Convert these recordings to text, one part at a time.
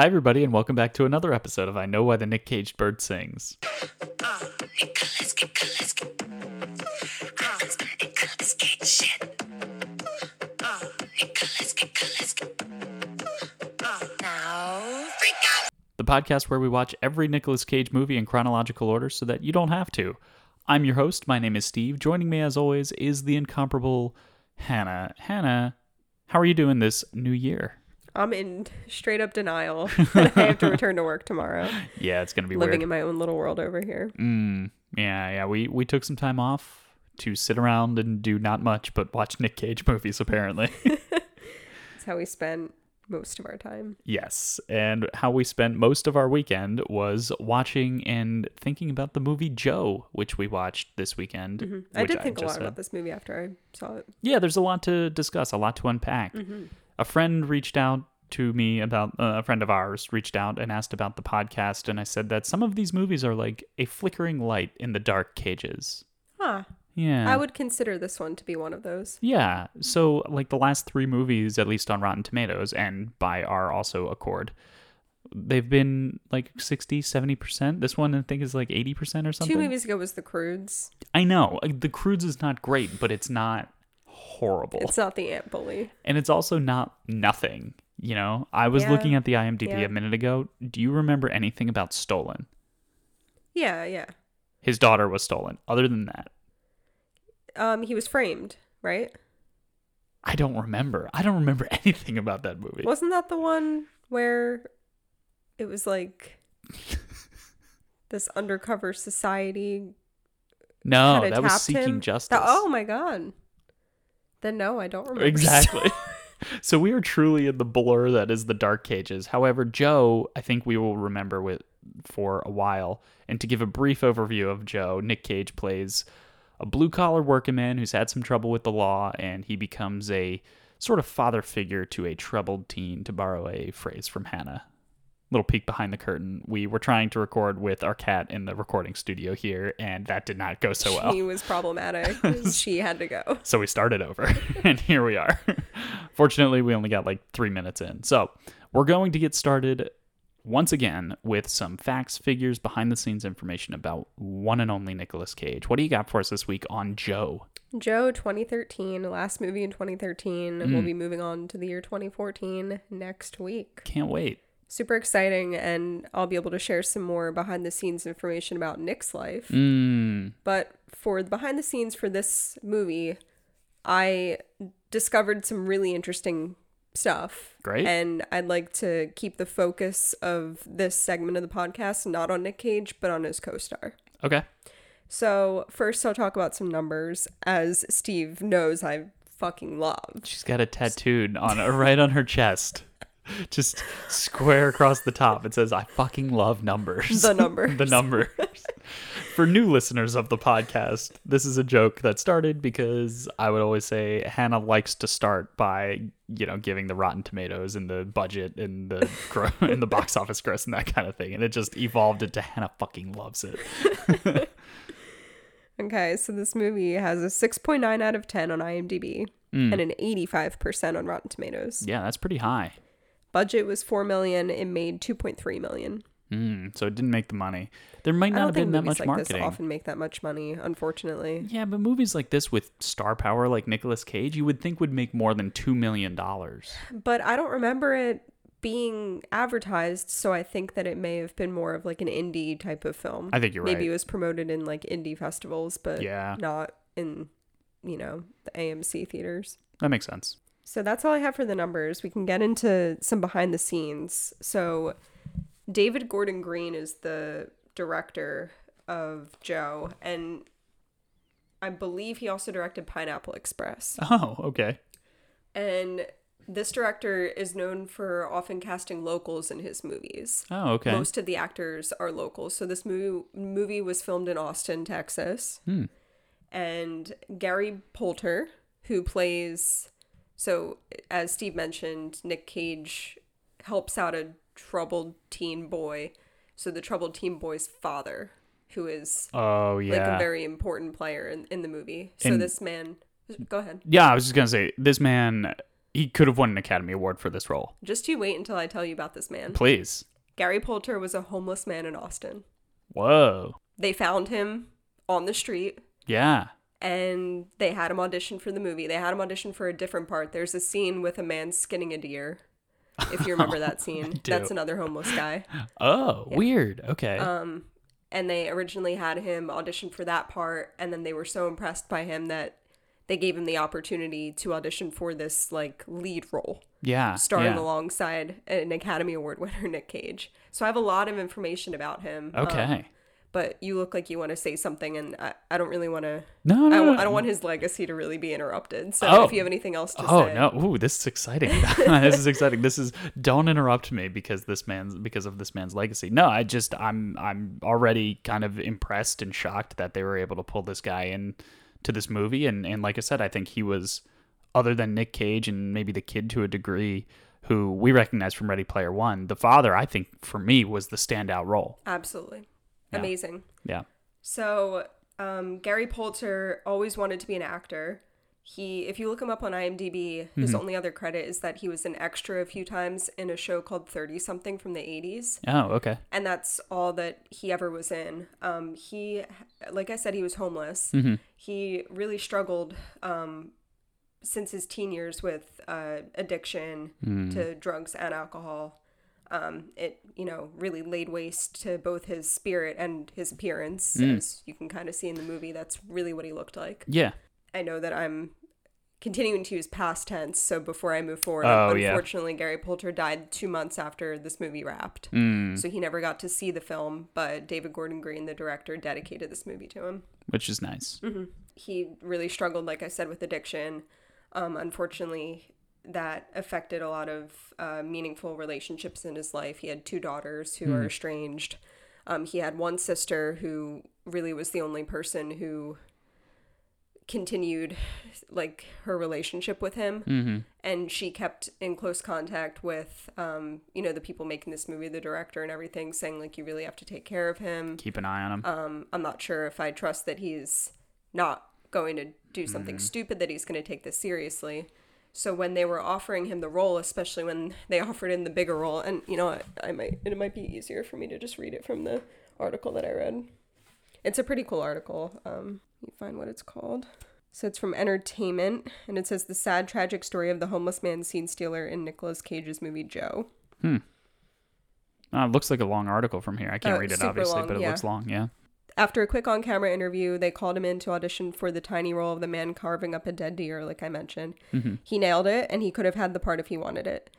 Hi, everybody, and welcome back to another episode of I Know Why the Nick Caged Bird Sings. The podcast where we watch every Nicolas Cage movie in chronological order so that you don't have to. I'm your host. My name is Steve. Joining me, as always, is the incomparable Hannah. Hannah, how are you doing this new year? I'm in straight up denial that I have to return to work tomorrow. Yeah, it's gonna be Living weird. in my own little world over here. Mm, yeah, yeah. We we took some time off to sit around and do not much but watch Nick Cage movies. Apparently, That's how we spent most of our time. yes. And how we spent most of our weekend was watching and thinking about the movie Joe, which we watched this weekend. Mm-hmm. I did think a lot said. about this movie after I saw it. Yeah, there's a lot to discuss, a lot to unpack. Mm-hmm. A friend reached out to me about uh, a friend of ours reached out and asked about the podcast, and I said that some of these movies are like a flickering light in the dark cages. Huh. Yeah. I would consider this one to be one of those. Yeah. So, like the last three movies, at least on Rotten Tomatoes and by our also accord, they've been like 60, 70%. This one, I think, is like 80% or something. Two movies ago was The Croods. I know. The Croods is not great, but it's not horrible. It's not the Ant Bully. and it's also not nothing. You know, I was Yeah. looking at the IMDb Yeah. a minute ago. Do you remember anything about Stolen? Yeah, yeah. His daughter was stolen. Other than that, Um, he was framed, right? I don't remember. I don't remember anything about that movie. Wasn't that the one where it was like this undercover society no, that was Seeking him? Justice. That- oh my god. Then no, I don't remember. Exactly. so we are truly in the blur that is the dark cages. However, Joe, I think we will remember with for a while. And to give a brief overview of Joe, Nick Cage plays a blue collar working man who's had some trouble with the law, and he becomes a sort of father figure to a troubled teen, to borrow a phrase from Hannah. Little peek behind the curtain. We were trying to record with our cat in the recording studio here, and that did not go so well. She was problematic. she had to go. So we started over, and here we are. Fortunately, we only got like three minutes in. So we're going to get started once again with some facts, figures, behind the scenes information about one and only Nicolas Cage. What do you got for us this week on Joe? Joe 2013, last movie in 2013. Mm. We'll be moving on to the year 2014 next week. Can't wait. Super exciting, and I'll be able to share some more behind the scenes information about Nick's life. Mm, But for the behind the scenes for this movie, I discovered some really interesting stuff. Great. And I'd like to keep the focus of this segment of the podcast not on Nick Cage, but on his co star. okay. So, first, I'll talk about some numbers. As Steve knows, I fucking love. She's got a tattooed on right on her chest. Just square across the top. It says, I fucking love numbers. The numbers. the numbers. For new listeners of the podcast, this is a joke that started because I would always say Hannah likes to start by, you know, giving the Rotten Tomatoes and the budget and the gro- and the box office gross and that kind of thing, and it just evolved into Hannah fucking loves it. Okay, so this movie has a 6.9 out of 10 on IMDb Mm. and an 85% on Rotten Tomatoes. Yeah, that's pretty high. Budget was 4 million, it made 2.3 million. Mm, so it didn't make the money. There might not have been that much like this marketing. often make that much money, unfortunately. Yeah, but movies like this with star power like Nicolas Cage, you would think would make more than two million dollars. But I don't remember it being advertised, so I think that it may have been more of like an indie type of film. I think you're Maybe right. Maybe it was promoted in like indie festivals, but Yeah. not in, you know, the AMC theaters. That makes sense. So that's all I have for the numbers. We can get into some behind the scenes. So David Gordon Green is the director of Joe, and I believe he also directed Pineapple Express. Oh, okay. And this director is known for often casting locals in his movies. Oh, okay. Most of the actors are locals. So this movie movie was filmed in Austin, Texas. Hmm. And Gary Poulter, who plays so as Steve mentioned, Nick Cage helps out a troubled teen boy. So the troubled teen boy's father, who is Oh, yeah, like a very important player in, in the movie. So And- this man go ahead. yeah, I was just gonna say this man he could have won an Academy Award for this role. Just you wait until I tell you about this man. Please. Gary Poulter was a homeless man in Austin. Whoa. They found him on the street Yeah. And they had him audition for the movie. They had him audition for a different part. There's a scene with a man skinning a deer. If you remember that scene, that's another homeless guy. Oh, weird. Okay. Um, and they originally had him audition for that part, and then they were so impressed by him that they gave him the opportunity to audition for this like lead role, yeah. starring yeah. alongside an Academy Award winner, Nick Cage. So I have a lot of information about him. um, Okay. But you look like you want to say something, and I, I don't really want to. no, I, no, w- no. I don't want his legacy to really be interrupted. So Oh. if you have anything else to Oh say, oh no! Ooh, this is exciting. this is exciting. This is don't interrupt me because this man's because of this man's legacy. No, I just I'm I'm already kind of impressed and shocked that they were able to pull this guy in to this movie and and like I said, I think he was other than Nick Cage and maybe the kid to a degree who we recognize from Ready Player One. The father, I think, for me was the standout role. absolutely Yeah. amazing. Yeah. So, um, Gary Poulter always wanted to be an actor. He, if you look him up on IMDb, his only other credit is that he was an extra a few times in a show called 30 something from the 80s. Oh, okay. And that's all that he ever was in. Um, he, like I said, he was homeless. He really struggled um, since his teen years with uh, addiction to drugs and alcohol. Um, it, you know, really laid waste to both his spirit and his appearance, as you can kind of see in the movie. That's really what he looked like. Yeah. I know that I'm continuing to use past tense, so before I move forward, Oh, yeah. unfortunately, Gary Poulter died two months after this movie wrapped. Hmm. So he never got to see the film, but David Gordon Green, the director, dedicated this movie to him. Which is nice. He really struggled, like I said, with addiction. Um, unfortunately, that affected a lot of uh, meaningful relationships in his life. He had two daughters who are estranged. Um, he had one sister who really was the only person who continued like her relationship with him Mm-hmm. and she kept in close contact with um, you know the people making this movie the director and everything saying like you really have to take care of him Keep an eye on him. um, i'm not sure if i trust that he's not going to do something stupid that he's going to take this seriously so when they were offering him the role especially when they offered him the bigger role and you know I, I might it might be easier for me to just read it from the article that i read it's a pretty cool article um, let me find what it's called so it's from Entertainment, and it says the sad, tragic story of the homeless man scene stealer in Nicolas Cage's movie Joe. Uh, it looks like a long article from here. I can't Oh, read it obviously, long, but it yeah. looks long. Yeah. After a quick on-camera interview, they called him in to audition for the tiny role of the man carving up a dead deer, like I mentioned. Mm-hmm. He nailed it, and he could have had the part if he wanted it.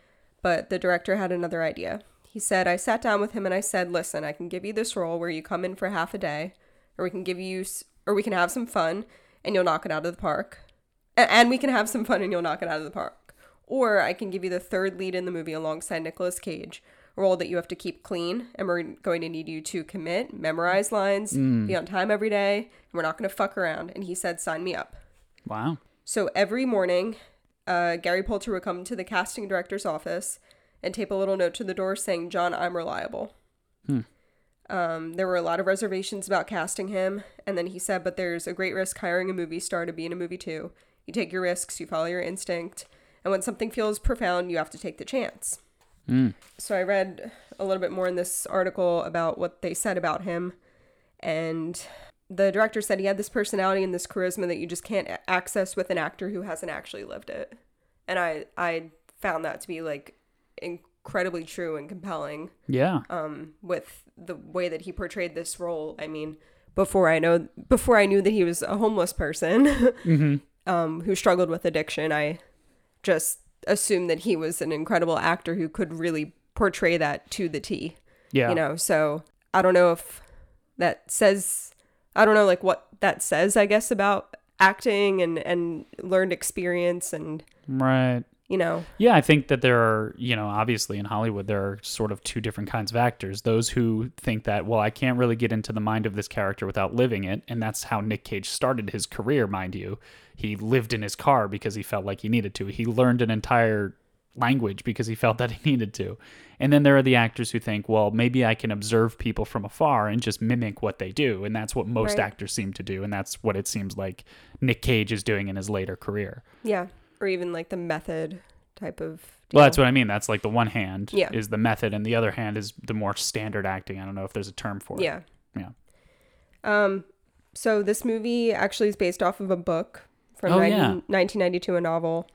But the director had another idea. He said, I sat down with him and I said, listen, I can give you this role where you come in for half a day, or we can give you, or we can have some fun and you'll knock it out of the park. A- And we can have some fun and you'll knock it out of the park. Or I can give you the third lead in the movie alongside Nicolas Cage, role that you have to keep clean, and we're going to need you to commit, memorize lines, be on time every day, and we're not going to fuck around. And he said, sign me up. Wow. So every morning, uh, Gary Poulter would come to the casting director's office and tape a little note to the door saying, John, I'm reliable. Um, there were a lot of reservations about casting him. And then he said, but there's a great risk hiring a movie star to be in a movie too. You take your risks, you follow your instinct. And when something feels profound, you have to take the chance. So I read a little bit more in this article about what they said about him. And the director said he had this personality and this charisma that you just can't access with an actor who hasn't actually lived it. And I I found that to be like incredibly true and compelling Yeah. um with the way that he portrayed this role. I mean, before I know before I knew that he was a homeless person um who struggled with addiction, I just assumed that he was an incredible actor who could really portray that to the T yeah. you know so i don't know if that says i don't know like what that says i guess about acting and and learned experience and Right. you know Yeah, I think that there are, you know, obviously in Hollywood, there are sort of two different kinds of actors. Those who think that, well, I can't really get into the mind of this character without living it. And that's how Nick Cage started his career, mind you. He lived in his car because he felt like he needed to. He learned an entire language because he felt that he needed to. And then there are the actors who think, well, maybe I can observe people from afar and just mimic what they do. And that's what most Right. actors seem to do. And that's what it seems like Nick Cage is doing in his later career. yeah or even like the method type of. Well, that's what I mean. That's like the one hand Yeah. is the method, and the other hand is the more standard acting. I don't know if there's a term for it. Yeah. Yeah. Um, so this movie actually is based off of a book from Oh, 90 yeah. 1992, a novel.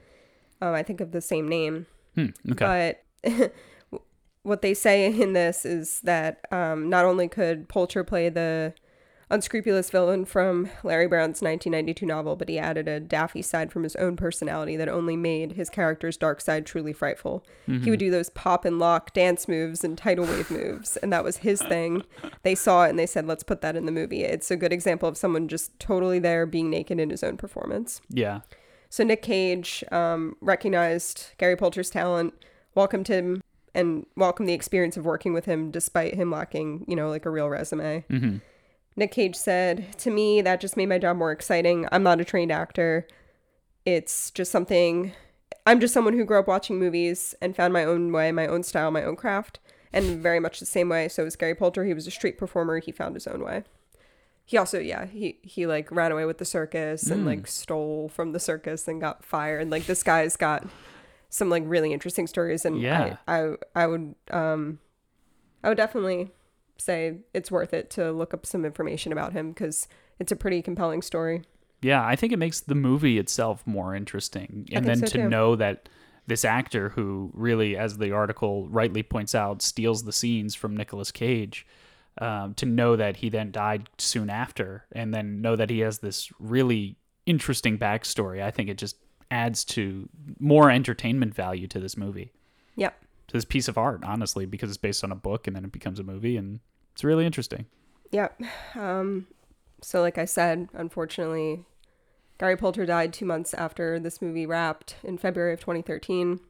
Um, I think of the same name. Hmm, okay. But what they say in this is that um, not only could Poulter play the unscrupulous villain from Larry Brown's 1992 novel, but he added a daffy side from his own personality that only made his character's dark side truly frightful. He would do those pop and lock dance moves and tidal wave moves, and that was his thing. They saw it and they said, let's put that in the movie. It's a good example of someone just totally there being naked in his own performance. yeah. So Nick Cage um, recognized Gary Poulter's talent, welcomed him, and welcomed the experience of working with him despite him lacking, you know, like a real resume. Mm-hmm. Nick Cage said, To me, that just made my job more exciting. I'm not a trained actor. It's just something, I'm just someone who grew up watching movies and found my own way, my own style, my own craft. And very much the same way. So was Gary Poulter. He was a street performer. He found his own way. He also, yeah, he, he like ran away with the circus and like stole from the circus and got fired. And like this guy's got some like really interesting stories. And Yeah. I, I, I would, um, I would definitely say it's worth it to look up some information about him because it's a pretty compelling story. Yeah, I think it makes the movie itself more interesting. And then so to too. know that this actor who really, as the article rightly points out, steals the scenes from Nicolas Cage, um, to know that he then died soon after, and then know that he has this really interesting backstory, I think it just adds to more entertainment value to this movie, Yep. To this piece of art, honestly, because it's based on a book and then it becomes a movie, and it's really interesting. Yep. Um, so, like I said, unfortunately, Gary Poulter died two months after this movie wrapped in February of 2013.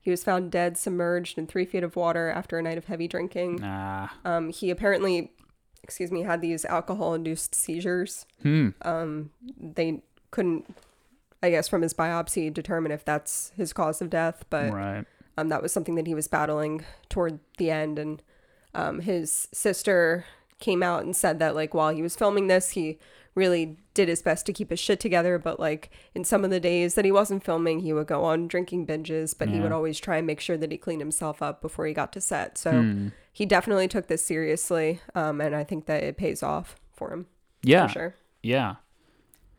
He was found dead, submerged in three feet of water after a night of heavy drinking. Ah, Um, he apparently, excuse me, had these alcohol-induced seizures. hmm. Um, they couldn't, I guess, from his biopsy, determine if that's his cause of death, but right. Um, that was something that he was battling toward the end. And um, his sister came out and said that, like, while he was filming this, he really did his best to keep his shit together. But, like, in some of the days that he wasn't filming, he would go on drinking binges, but he would always try and make sure that he cleaned himself up before he got to set. So Hmm. he definitely took this seriously. Um, and I think that it pays off for him. Yeah. For sure. Yeah.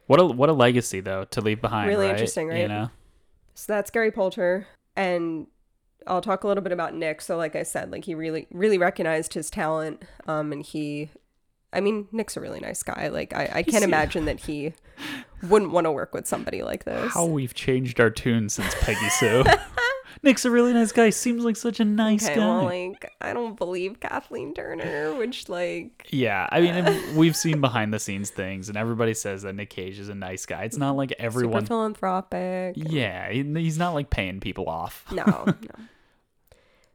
What a what a legacy though to leave behind. Really right? interesting, You right? know. So that's Gary Poulter. And I'll talk a little bit about Nick. So like I said, like he really really recognized his talent. Um and he I mean, Nick's a really nice guy. Like I, I can't imagine that he wouldn't want to work with somebody like this. How we've changed our tune since Peggy Sue. Nick's a really nice guy. Seems like such a nice okay, guy. well, like I don't believe Kathleen Turner, which like yeah, I mean, we've seen behind the scenes things, and everybody says that Nick Cage is a nice guy. It's not like everyone. philanthropic. Yeah, he's not like paying people off. No, no.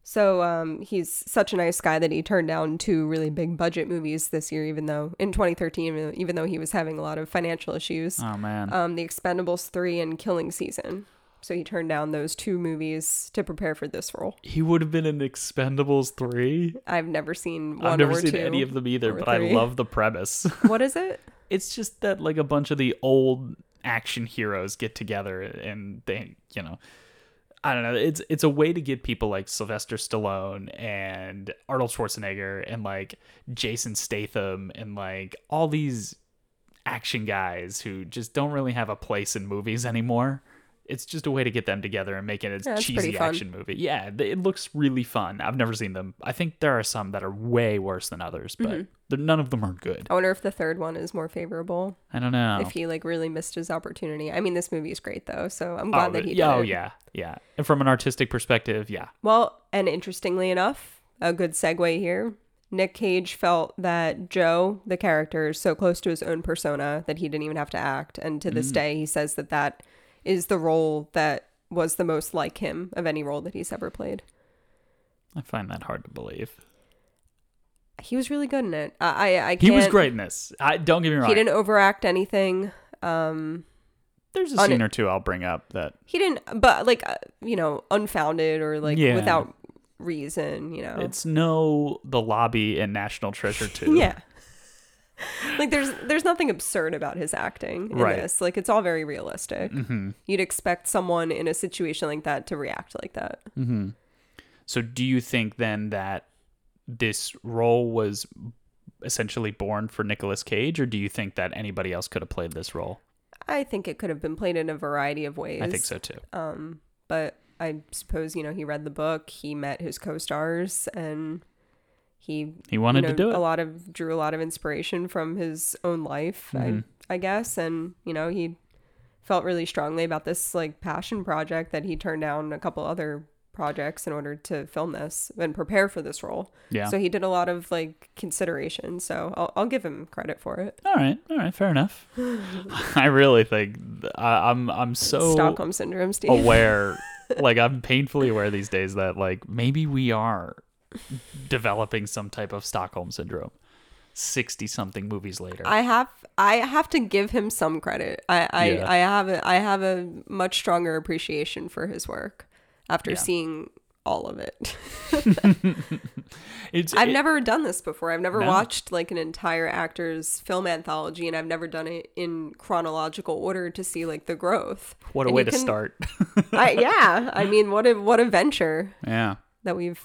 So um, he's such a nice guy that he turned down two really big budget movies this year, even though in 2013, even though he was having a lot of financial issues. Oh man. Um, The Expendables 3 and Killing Season. So he turned down those two movies to prepare for this role. he would have been in Expendables three. I've never seen one I've never or seen two. any of them either, but I love the premise. What is it? it's just that like a bunch of the old action heroes get together and they you know I don't know. It's it's a way to get people like Sylvester Stallone and Arnold Schwarzenegger and like Jason Statham and like all these action guys who just don't really have a place in movies anymore. It's just a way to get them together and make it a Yeah, cheesy action movie. Yeah, it looks really fun. I've never seen them. I think there are some that are way worse than others, but Mm-hmm. none of them are good. I wonder if the third one is more favorable. I don't know. If he like really missed his opportunity. I mean, this movie is great though, so I'm glad oh, that he yeah, did oh yeah, yeah. And from an artistic perspective, yeah. Well, and interestingly enough, a good segue here. Nick Cage felt that Joe, the character, is so close to his own persona that he didn't even have to act. And to this Mm. day, he says that that is the role that was the most like him of any role that he's ever played. I find that hard to believe. He was really good in it. I, I, I He was great in this. I don't get me wrong. He didn't overact anything. Um, There's a on scene or two I'll bring up that he didn't, but like, uh, you know, unfounded or like Yeah. without reason, you know. it's no the lobby in National Treasure 2. yeah. like there's there's nothing absurd about his acting in Right. this. Like it's all very realistic. Mm-hmm. You'd expect someone in a situation like that to react like that. Mm-hmm. So, do you think then that this role was essentially born for Nicolas Cage, or do you think that anybody else could have played this role? I think it could have been played in a variety of ways. I think so too. Um, but I suppose you know he read the book, he met his co-stars, and he He wanted you know, to do it. A lot of drew a lot of inspiration from his own life, Mhm. I I guess, and you know he felt really strongly about this like passion project that he turned down a couple other projects in order to film this and prepare for this role. Yeah. So he did a lot of like consideration. So I'll I'll give him credit for it. all right. All right. Fair enough. I really think I, I'm. I'm so Stockholm syndrome, Steve. aware. like I'm painfully aware these days that like maybe we are developing some type of Stockholm syndrome. Sixty something movies later. I have I have to give him some credit. I I, Yeah. I have a, I have a much stronger appreciation for his work after Yeah. seeing all of it. it's I've it- never done this before. I've never No. watched like an entire actor's film anthology and I've never done it in chronological order to see like the growth. what a and way to can- start. I, yeah, I mean what a what a venture yeah. that we've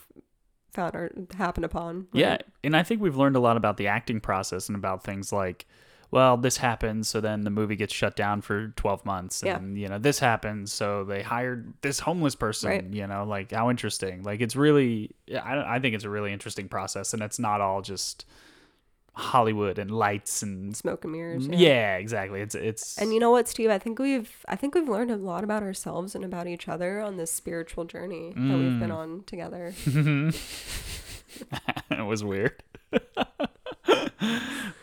or happened upon. Yeah, and I think we've learned a lot about the acting process and about things like, well, this happens, so then the movie gets shut down for twelve months, Yeah. and you know this happens, so they hired this homeless person. Right. You know, like how interesting. Like it's really, I I think it's a really interesting process, and it's not all just Hollywood and lights and Smoke and mirrors. yeah, exactly. It's it's And you know what, Steve? I think we've I think we've learned a lot about ourselves and about each other on this spiritual journey that we've Mm. been on together. it was weird.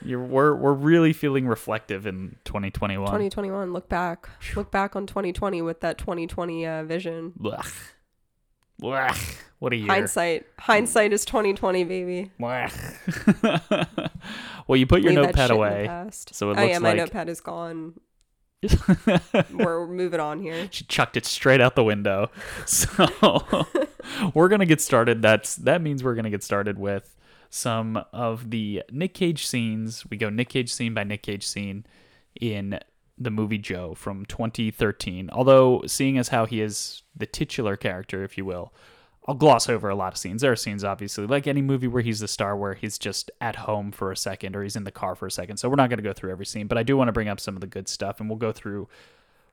You're we're we're really feeling reflective in 2021. 2021, look back. Look back on 2020 with that 2020 uh, vision. Blech. Blech. What a year. Hindsight. Hindsight is 2020, baby. Blech. well, you put your Leave notepad shit in the away, so it oh looks yeah, my like notepad is gone. We're moving on here. she chucked it straight out the window. So we're gonna get started. That's that means we're gonna get started with some of the Nick Cage scenes. We go Nick Cage scene by Nick Cage scene in the movie Joe from 2013. Although seeing as how he is the titular character, if you will, I'll gloss over a lot of scenes. There are scenes, obviously, like any movie where he's the star, where he's just at home for a second or he's in the car for a second. So we're not going to go through every scene, but I do want to bring up some of the good stuff, and we'll go through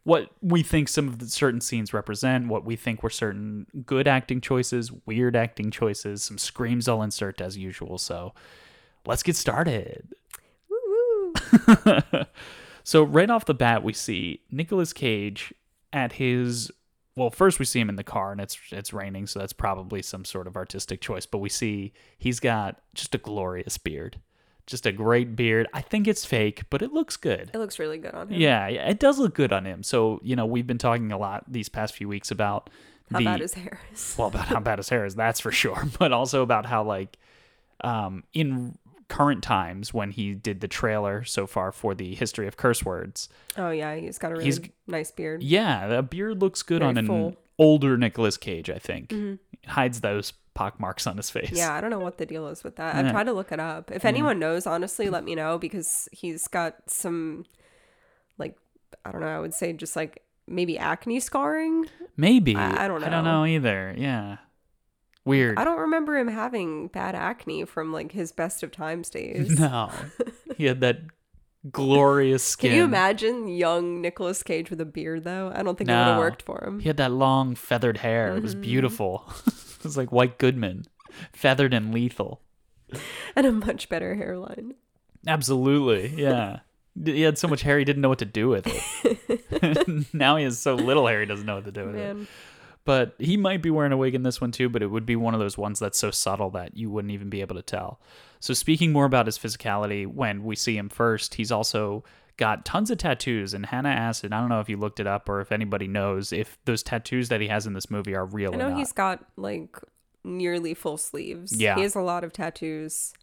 what we think some of the certain scenes represent, what we think were certain good acting choices, weird acting choices, some screams I'll insert as usual. So let's get started. So right off the bat, we see Nicolas Cage at his. Well, first we see him in the car, and it's it's raining, so that's probably some sort of artistic choice. But we see he's got just a glorious beard, just a great beard. I think it's fake, but it looks good. It looks really good on him. Yeah, yeah, it does look good on him. So you know, we've been talking a lot these past few weeks about How the bad his hair is. well about how bad his hair is that's for sure but also about how like um in current times when he did the trailer so far for the history of curse words Oh yeah, he's got a really He's- nice beard. yeah the beard looks good Very on an full. older Nicolas Cage I think Mhm. hides those pock marks on his face Yeah, I don't know what the deal is with that. Yeah. tried to look it up. If anyone knows, honestly, let me know because he's got some, like, I don't know. I would say just like maybe acne scarring. maybe I- I don't know. I don't know either yeah weird I don't remember him having bad acne from like his best of times days. no he had that glorious skin Can you imagine young Nicolas Cage with a beard though? I don't think it would have worked for him. He had that long feathered hair. It was Mhm. beautiful. it was like White Goodman, feathered and lethal. And a much better hairline. Absolutely, yeah. He had so much hair he didn't know what to do with it. now he has so little hair he doesn't know what to do with it. But he might be wearing a wig in this one too, but it would be one of those ones that's so subtle that you wouldn't even be able to tell. So speaking more about his physicality, when we see him first, he's also got tons of tattoos. And Hannah asked, and I don't know if you looked it up or if anybody knows if those tattoos that he has in this movie are real I or know not. he's got like nearly full sleeves. Yeah. He has a lot of tattoos.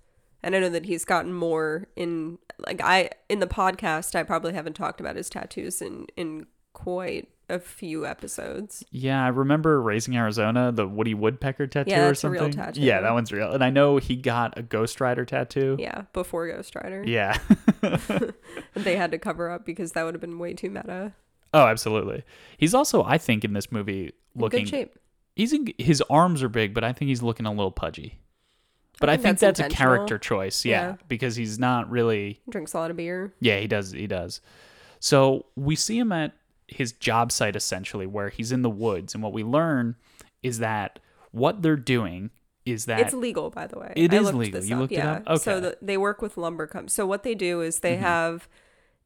And I know that he's gotten more in like I in the podcast I probably haven't talked about his tattoos in in quite a few episodes. Yeah, I remember Raising Arizona, the Woody Woodpecker tattoo Yeah, or that's a real something. tattoo. Yeah, that one's real. And I know he got a Ghost Rider tattoo. Yeah, before Ghost Rider. Yeah. They had to cover up because that would have been way too meta. oh, absolutely. He's also, I think, in this movie In looking. good shape. He's in, his arms are big, but I think he's looking a little pudgy. But I think, think that's, that's a character choice, yeah, Yeah. because he's not really. Drinks a lot of beer. Yeah, he does. He does. So we see him at his job site essentially, where he's in the woods, and what we learn is that what they're doing is that It's legal, by the way. It I is legal. You up, looked it yeah. up? So Okay. the, they work with lumber companies. So what they do is they Mhm. have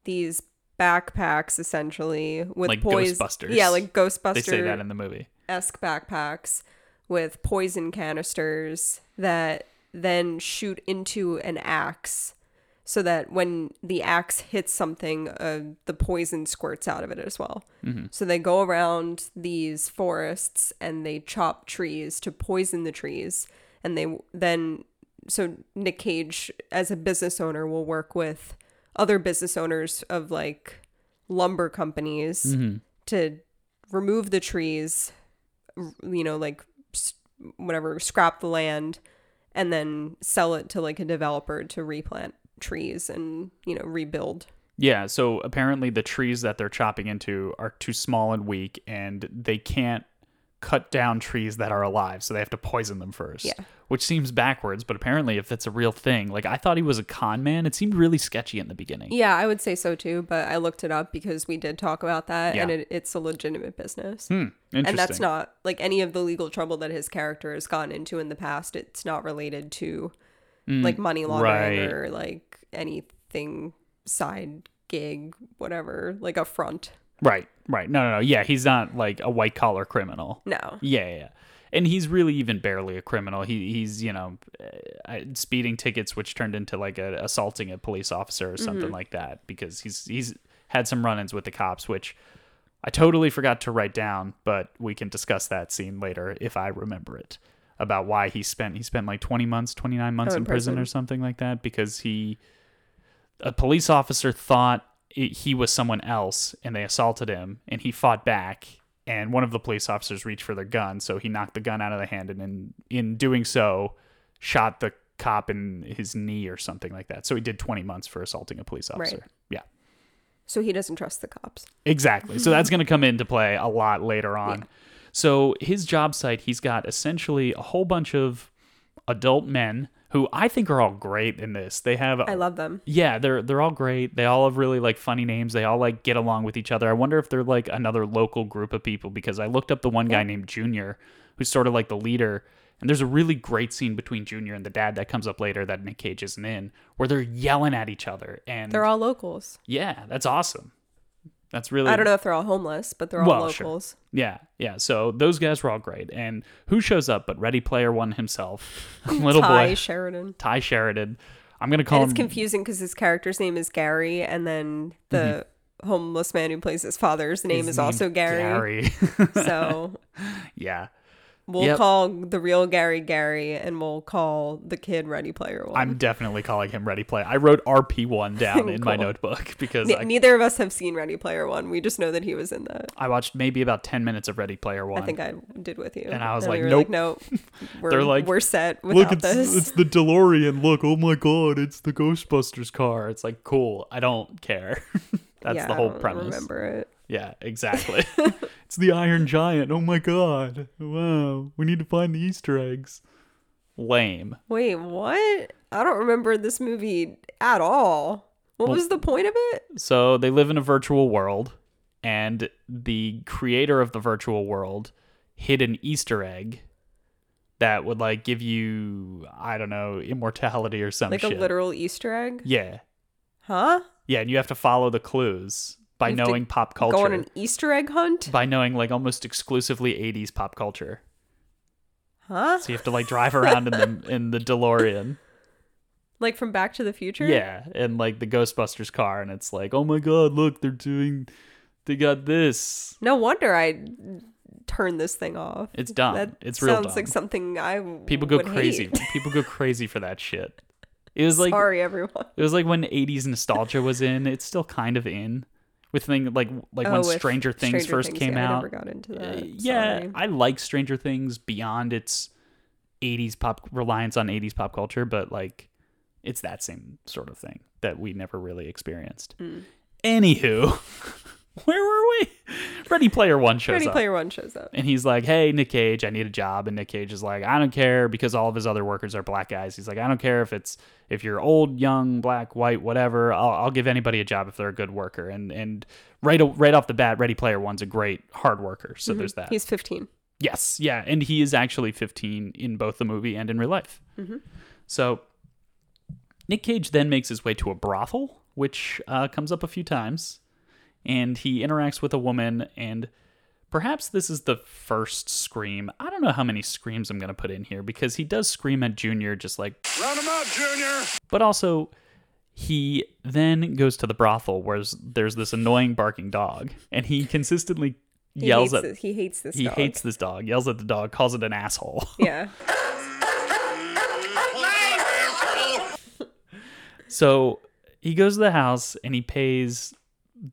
these backpacks essentially with Like poison. Ghostbusters. Yeah, like ghostbusters they say that in the movie. esque backpacks with poison canisters that then shoot into an axe so that when the axe hits something uh, the poison squirts out of it as well Mm-hmm. so they go around these forests and they chop trees to poison the trees and they then so nick cage as a business owner will work with other business owners of like lumber companies Mm-hmm. to remove the trees, you know, like whatever, scrap the land, and then sell it to like a developer to replant trees and, you know, rebuild. Yeah, so apparently the trees that they're chopping into are too small and weak, and they can't cut down trees that are alive, so they have to poison them first. Yeah. Which seems backwards, but apparently if that's a real thing, like I thought he was a con man, it seemed really sketchy in the beginning. Yeah, I would say so too, but I looked it up because we did talk about that and it, it's a legitimate business. Hmm, interesting. And that's not like any of the legal trouble that his character has gotten into in the past. It's not related to like money laundering Mm, right. or like anything side gig, whatever, like a front. Right, right. No, no, no. Yeah, he's not like a white collar criminal. No. Yeah, yeah, yeah. And he's really even barely a criminal. He he's you know uh, speeding tickets, which turned into like a, assaulting a police officer or something like that because he's he's had some run-ins with the cops, which I totally forgot to write down, but we can discuss that scene later if I remember it about why he spent he spent like 20 months, 29 months Oh, in in prison, prison. or something like that because he a police officer thought it, he was someone else and they assaulted him and he fought back and one of the police officers reached for their gun so he knocked the gun out of the hand and in, in doing so shot the cop in his knee or something like that so he did 20 months for assaulting a police officer Right. yeah So he doesn't trust the cops. Exactly. So that's going to come into play a lot later on. So his job site, he's got essentially a whole bunch of adult men who I think are all great in this. They have I love them. yeah, they're they're all great. They all have really like funny names. They all like get along with each other. I wonder if they're like another local group of people because I looked up the one guy named Junior, who's sort of like the leader. And there's a really great scene between Junior and the dad that comes up later that Nick Cage isn't in, where they're yelling at each other. And They're all locals. yeah, that's awesome. That's really I don't know if they're all homeless, but they're all Well, sure. locals. Yeah, yeah. So those guys were all great. And who shows up but Ready Player One himself, little boy. Ty boy Sheridan. Tye Sheridan. I'm gonna call And it's him. confusing because his character's name is Gary, and then the homeless man who plays his father's name Mm-hmm. his is also Gary. Gary. So yeah, we'll Yep. call the real Gary Gary, and we'll call the kid Ready Player One. I'm definitely calling him Ready Player. I wrote RP one down in my notebook because Ne- I, neither of us have seen Ready Player One. We just know that he was in that. I watched maybe about ten minutes of Ready Player One. I think I did with you. And I was we like, were nope. no, we're, They're like, we're set without this. It's the DeLorean. Look, oh my god, it's the Ghostbusters car. It's like cool. I don't care. That's yeah, the I whole don't premise. Remember it? Yeah, exactly. it's the Iron Giant. Oh my god. Wow. We need to find the Easter eggs. Lame. Wait, what? I don't remember this movie at all. What Well- was the point of it? So they live in a virtual world, and the creator of the virtual world hid an Easter egg that would like give you I don't know immortality or some Like shit. a literal Easter egg? yeah, Huh? yeah, and you have to follow the clues by You knowing pop culture. Go on an Easter egg hunt? by knowing like almost exclusively 80s pop culture. Huh? So you have to like drive around in the in the DeLorean. Like from Back to the Future? Yeah, and like the Ghostbusters car, and it's like, oh my god, look, they're doing, they got this. No wonder I turned this thing off. It's dumb. That it's real sounds dumb. like something I People go crazy. People go crazy for that shit. It was like Sorry, everyone. it was like when '80s nostalgia was in. It's still kind of in, with thing like like Oh, when Stranger Things Stranger first Things, came yeah, I out. never got into Uh, that. yeah, Sorry. I like Stranger Things beyond its 80s pop reliance on 80s pop culture, but like it's that same sort of thing that we never really experienced. Mm. Anywho, where were we? Ready Player One shows Ready up. Ready Player One shows up. And he's like, "Hey, Nick Cage, I need a job." And Nick Cage is like, "I don't care because all of his other workers are black guys." He's like, "I don't care if it's if you're old, young, black, white, whatever. I'll, I'll give anybody a job if they're a good worker." And and right right off the bat, Ready Player One's a great hard worker. So there's that. He's 15. yes, yeah, and he is actually 15 in both the movie and in real life. So Nick Cage then makes his way to a brothel, which uh, comes up a few times, and he interacts with a woman. And perhaps this is the first scream. I don't know how many screams I'm going to put in here because he does scream at Junior, just like, Round him out, Junior. but also he then goes to the brothel where there's this annoying barking dog, and he consistently He yells hates at. this, he hates this dog He dog. hates this dog, yells at the dog, calls it an asshole. Yeah. So he goes to the house and he pays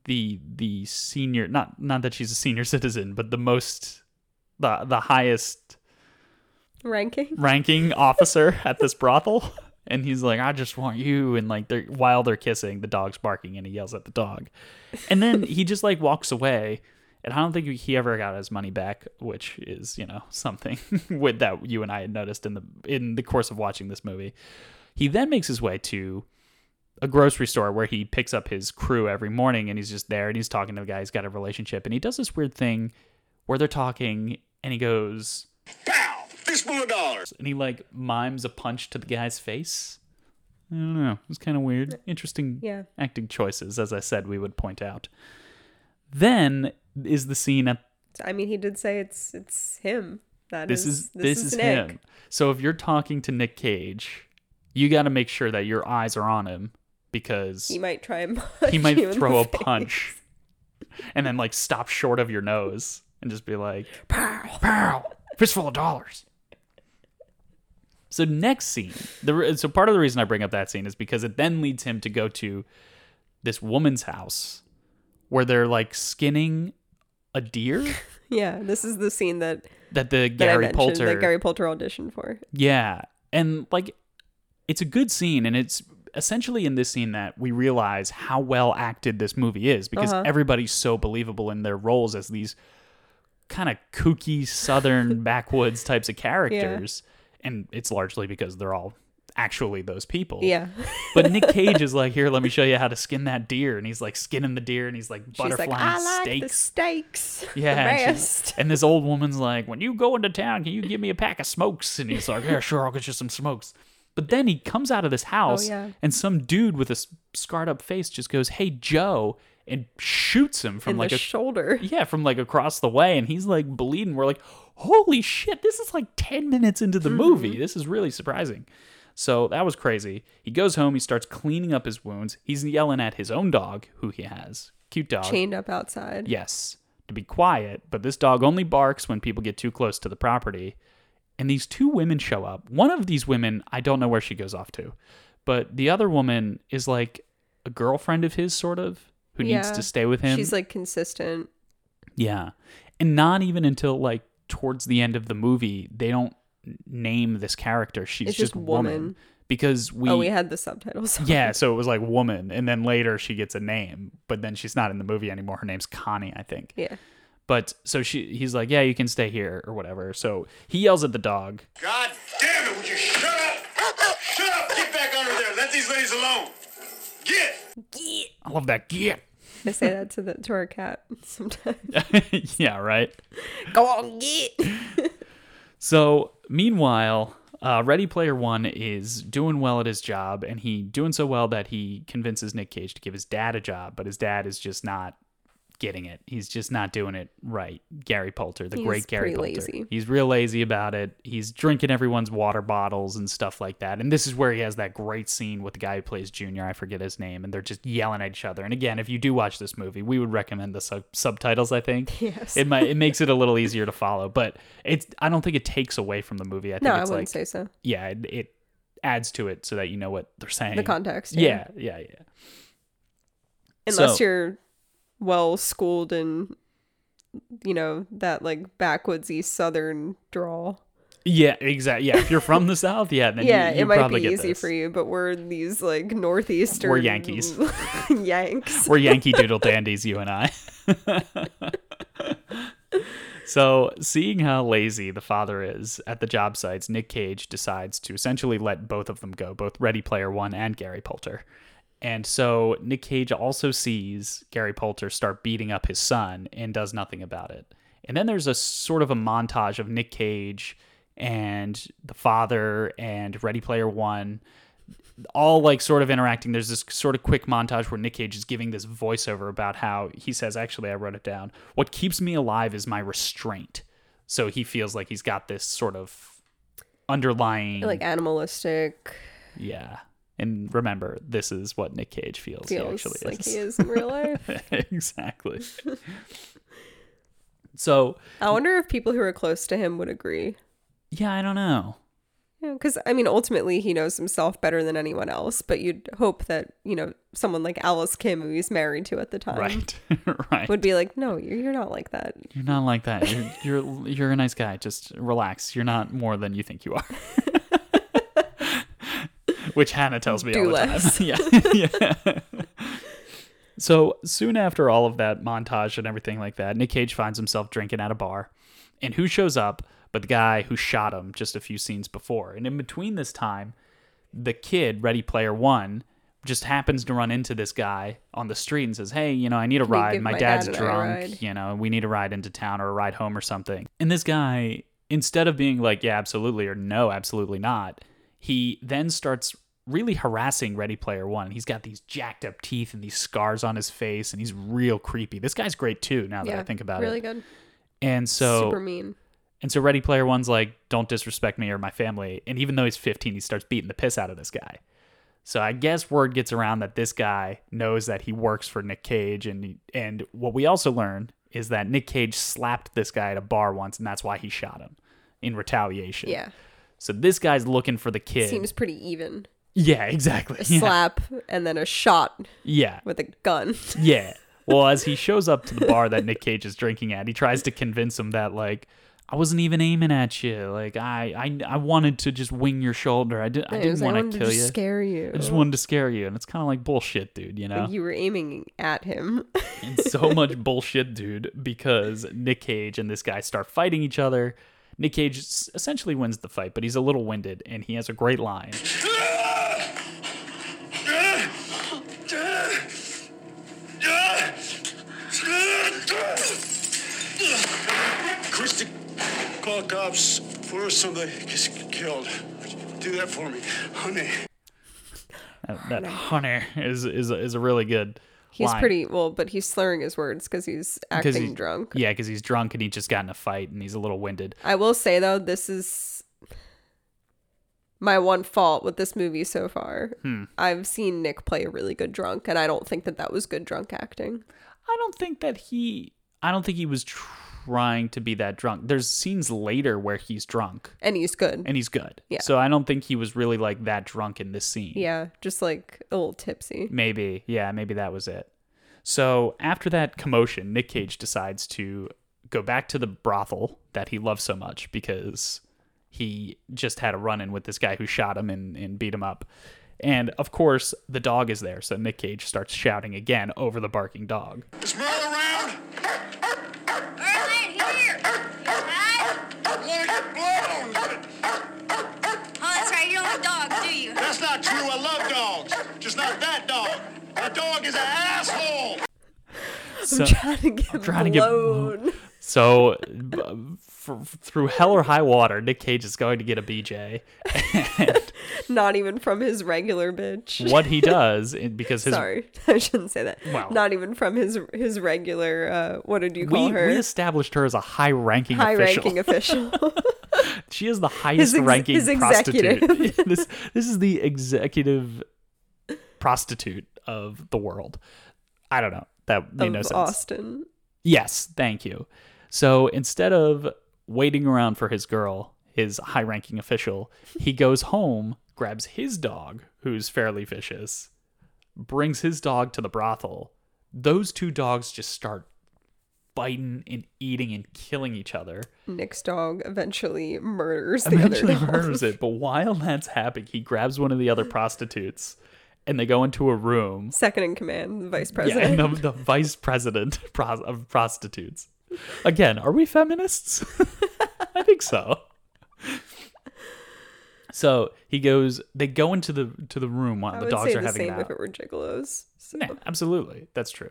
the the senior not not that she's a senior citizen, but the most the the highest Ranking. ranking officer at this brothel. And he's like, I just want you. And like, they're while they're kissing, the dog's barking, and he yells at the dog. And then he just like walks away. And I don't think he ever got his money back, which is you know something with that you and I had noticed in the in the course of watching this movie. He then makes his way to a grocery store where he picks up his crew every morning, and he's just there and he's talking to the guy. He's got a relationship, and he does this weird thing where they're talking, and he goes, Pow! Fistful of dollars. and he like mimes a punch to the guy's face. I don't know. It was kind of weird. Interesting Yeah. acting choices, as I said, we would point out. Then is the scene at I mean, he did say it's it's him. That this is this, this, is, Nick. him. So if you're talking to Nick Cage, you got to make sure that your eyes are on him because He might try and he might you in the throw a face. punch and then like stop short of your nose and just be like pow pow fistful of dollars so next scene the so part of the reason i bring up that scene is because it then leads him to go to this woman's house where they're like skinning a deer Yeah, this is the scene that, that the gary poulter that Gary Poulter auditioned for. Yeah. And like it's a good scene and it's essentially in this scene that we realize how well acted this movie is because Uh-huh. everybody's so believable in their roles as these kind of kooky southern backwoods types of characters and it's largely because they're all actually those people. Yeah. But Nick Cage is like, "Here, let me show you how to skin that deer." And he's like skinning the deer and he's like butterflying like, I like steaks. the steaks. Yeah, the and, and this old woman's like, "When you go into town, can you give me a pack of smokes?" And he's like, "Yeah, sure, I'll get you some smokes." But then he comes out of this house, Oh, yeah. and some dude with a scarred up face just goes, "Hey, Joe," and shoots him from in like a shoulder. yeah, from like across the way, and he's like bleeding. We're like, "Holy shit! This is like ten minutes into the movie. Mm-hmm. This is really surprising." So that was crazy. He goes home. He starts cleaning up his wounds. He's yelling at his own dog, who he has, cute dog. Chained up outside. Yes, to be quiet, but this dog only barks when people get too close to the property. And these two women show up. One of these women, I don't know where she goes off to, but the other woman is like a girlfriend of his, sort of, who needs to stay with him. She's like consistent. yeah. And not even until like towards the end of the movie, they don't name this character. She's It's just woman. woman. Because we, oh, we had the subtitles. yeah, so it was like woman, and then later she gets a name, but then she's not in the movie anymore. Her name's Connie, I think. Yeah. But so she, he's like, yeah, you can stay here or whatever. So he yells at the dog. God damn it, would you shut up? Shut up! Get back under there. Let these ladies alone. Get! Get. I love that. Get. I say that to the to our cat sometimes. yeah, right. Go on, get. So meanwhile, uh, Ready Player One is doing well at his job, and he doing so well that he convinces Nick Cage to give his dad a job, but his dad is just not getting it. He's just not doing it right. Gary Poulter, the He's great Gary Poulter. lazy. He's real lazy about it. He's drinking everyone's water bottles and stuff like that. And this is where he has that great scene with the guy who plays Junior. I forget his name, and they're just yelling at each other. And again, if you do watch this movie, we would recommend the sub- subtitles. I think Yes. it might it makes it a little easier to follow, but it's I don't think it takes away from the movie. I think No, I wouldn't like say so. yeah, it, it adds to it so that you know what they're saying. The context. Yeah, yeah, yeah. Unless So- you're well schooled in, you know, that like backwoodsy southern drawl. Yeah, exactly. Yeah, if you're from the South, yeah, then Yeah, you, it might be easy this. for you, but we're these like northeastern. We're Yankees. Yanks. We're Yankee Doodle dandies, you and I. so, seeing how lazy the father is at the job sites, Nick Cage decides to essentially let both of them go, both Ready Player One and Gary Poulter. And so Nick Cage also sees Gary Poulter start beating up his son and does nothing about it. And then there's a sort of a montage of Nick Cage and the father and Ready Player One all like sort of interacting. There's this sort of quick montage where Nick Cage is giving this voiceover about how he says, actually, I wrote it down. What keeps me alive is my restraint. So he feels like he's got this sort of underlying, like animalistic yeah. And remember, this is what Nick Cage feels. he actually like is. he is in real life. exactly. so I wonder if people who are close to him would agree. yeah, I don't know. Yeah, because I mean, ultimately, he knows himself better than anyone else. But you'd hope that you know someone like Alice Kim, who he's married to at the time, Right, right. would be like, "No, you're, you're not like that." You're not like that. You're, you're you're a nice guy. Just relax. You're not more than you think you are. Which Hannah tells me Do all the time. yeah, yeah. So soon after all of that montage and everything like that, Nick Cage finds himself drinking at a bar, and who shows up but the guy who shot him just a few scenes before. And in between this time, the kid, Ready Player One, just happens to run into this guy on the street and says, "Hey, you know, I need a ride. My, my dad's dad and I a drunk. ride?" You know, we need a ride into town or a ride home or something." And this guy, instead of being like, "Yeah, absolutely," or "No, absolutely not," he then starts really harassing Ready Player One. He's got these jacked up teeth and these scars on his face, and he's real creepy. This guy's great too. Now that yeah, I think about really it, really good. and so Super mean. and so Ready Player One's like, don't disrespect me or my family. And even though he's 15, he starts beating the piss out of this guy. So I guess word gets around that this guy knows that he works for Nick Cage. And, and what we also learn is that Nick Cage slapped this guy at a bar once, and that's why he shot him in retaliation. Yeah, So this guy's looking for the kid. seems pretty even. Yeah, exactly. A Yeah. slap and then a shot Yeah. with a gun. Yeah. Well, as he shows up to the bar that Nick Cage is drinking at, he tries to convince him that like I wasn't even aiming at you. Like I I, I wanted to just wing your shoulder. I, did, I didn't want to kill you. scare you. I just wanted to scare you, and it's kind of like bullshit, dude. You know, Like, you were aiming at him. and so much bullshit, dude, because Nick Cage and this guy start fighting each other. Nick Cage essentially wins the fight, but he's a little winded, and he has a great line. Call cops before somebody gets killed. Do that for me, honey. That, that honey is is is a really good. He's line. pretty well, but he's slurring his words because he's acting he's- drunk. Yeah, because he's drunk and he just got in a fight and he's a little winded. I will say though, this is my one fault with this movie so far. Hmm. I've seen Nick play a really good drunk, and I don't think that that was good drunk acting. I don't think that he. I don't think he was trying to be that drunk. There's scenes later where he's drunk And he's good. and he's good. Yeah. So I don't think he was really like that drunk in this scene. yeah, just like a little tipsy. Maybe. Yeah, maybe that was it. So after that commotion, Nick Cage decides to go back to the brothel that he loves so much because he just had a run in with this guy who shot him and, and beat him up. And of course, the dog is there. So Nick Cage starts shouting again over the barking dog. Is Merle around? Merlin, here! You alright? I want to get blown. Oh, that's right, you don't have dogs, do you? That's not true. I love dogs. Just not that dog. My dog is an asshole. So, trying to get trying to get blown. so b- f- through hell or high water, Nick Cage is going to get a BJ. Not even from his regular bitch. what he does, because his Sorry, I shouldn't say that. Wow. Not even from his his regular. Uh, what did you call we, her? we established her as a High official. ranking official. She is the highest ex- ranking prostitute. this this is the executive prostitute of the world. I don't know. That made no sense. Austin. Yes, thank you. So instead of waiting around for his girl, his high ranking official, he goes home, grabs his dog, who's fairly vicious, brings his dog to the brothel, those two dogs just start biting and eating and killing each other. Nick's dog eventually murders the Eventually other dog. murders it. But while that's happening, he grabs one of the other prostitutes and they go into a room. Second in command, the vice Yeah, president. and the, the vice president of prostitutes. Again, are we feminists? I think so. So he goes. They go into the to the room while I the dogs say are the having same it if it were gigolos. So. Yeah, absolutely, that's true.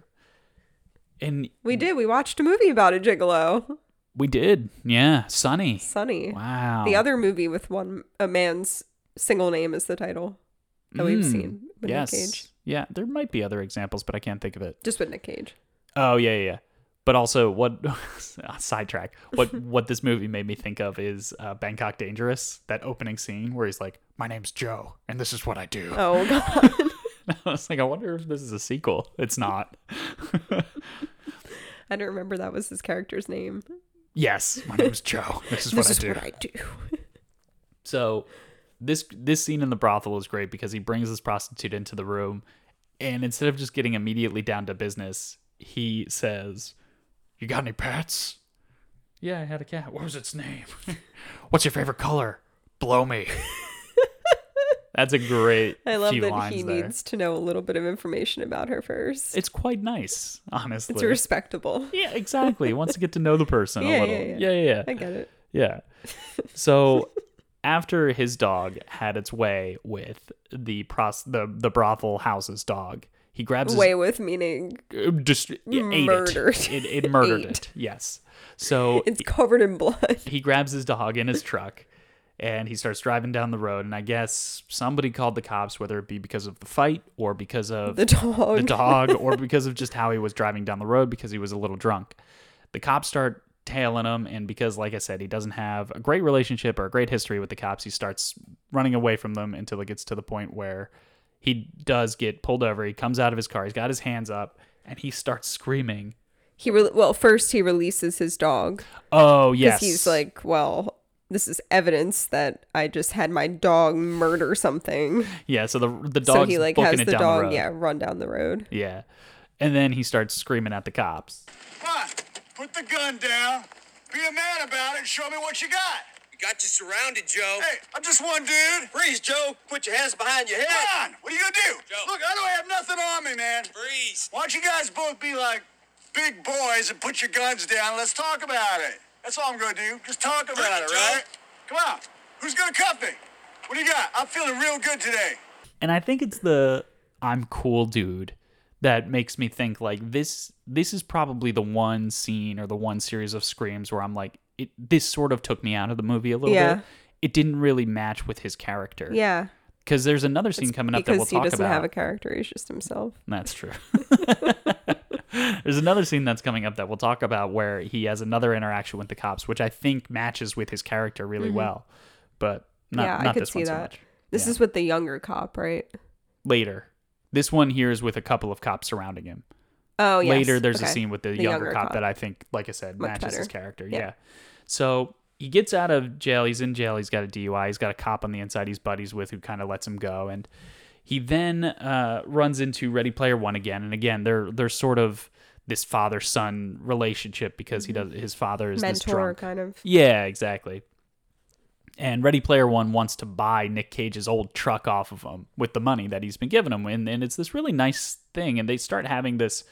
And We did. We watched a movie about a gigolo, we did, yeah. Sonny. Sonny. Wow. The other movie with one a man's single name is the title that we've Mm, seen with yes. Nick Cage. Yeah, there might be other examples, but I can't think of it. Just with Nick Cage. Oh yeah, yeah. yeah. But also, what sidetrack? What what this movie made me think of is uh, Bangkok Dangerous. That opening scene where he's like, "My name's Joe, and this is what I do." Oh god. I was like, I wonder if this is a sequel. It's not. I don't remember that was his character's name. yes, my name's Joe. This is what this I do. is what I do. So this this scene in the brothel is great because he brings this prostitute into the room, and instead of just getting immediately down to business, he says, "You got any pets?" Yeah, I had a cat. What was its name? What's your favorite color? Blow me. That's a great. I love that he there. needs to know a little bit of information about her first. It's quite nice, honestly. It's respectable. yeah, exactly. He wants to get to know the person Yeah, a little. yeah, yeah. yeah, yeah. I get it. Yeah. So after his dog had its way with the pros the the brothel house's dog, he grabs Way with meaning uh, his just yeah, ate Murdered. it. It, it murdered it. Yes. So it's covered in blood. he grabs his dog in his truck and he starts driving down the road and I guess somebody called the cops whether it be because of the fight or because of The dog. the dog or because of just how he was driving down the road because he was a little drunk. The cops start tailing him, and because, like I said, he doesn't have a great relationship or a great history with the cops, he starts running away from them until it gets to the point where he does get pulled over. He comes out of his car, he's got his hands up, and he starts screaming. He re- well, first he releases his dog Oh, yes. he's like, well, this is evidence that I just had my dog murder something. yeah, so the, the so he like has the dog, the yeah, run down the road. Yeah. And then he starts screaming at the cops. Come on, put the gun down. Be a man about it and show me what you got. We got you surrounded, Joe. Hey, I'm just one dude. Freeze, Joe. Put your hands behind your head. Come on, what are you gonna do? Joe. Look, I don't have nothing on me, man. Freeze. Why don't you guys both be like big boys and put your guns down? Let's talk about it. That's all I'm gonna do. Just talk about Bring it, it, Joe. right? Come on. Who's gonna cuff me? What do you got? I'm feeling real good today. and I think it's the I'm cool dude that makes me think like this this is probably the one scene or the one series of screams where I'm like it this sort of took me out of the movie a little Yeah. bit. It didn't really match with his character. Yeah, Cuz there's another scene coming up that we'll talk about. because he doesn't have a character; he's just himself. That's true. There's another scene that's coming up that we'll talk about where he has another interaction with the cops, which I think matches with his character really well. But not, Mm-hmm. yeah, not I could this see one so that. much. This Yeah. is with the younger cop, right? Later. This one here is with a couple of cops surrounding him. Oh, yes. Later, there's a scene with the, The younger, younger cop, cop. that I think, like I said, Much matches his character. Yeah. Yeah. So he gets out of jail. He's in jail. He's got a DUI. He's got a cop on the inside he's buddies with who kind of lets him go. And he then uh, runs into Ready Player One again. And again, they're they're sort of this father son relationship because he does his father is this mentor drunk. kind of. Yeah, exactly. And Ready Player One wants to buy Nick Cage's old truck off of him with the money that he's been giving him. And, and it's this really nice thing. And they start having this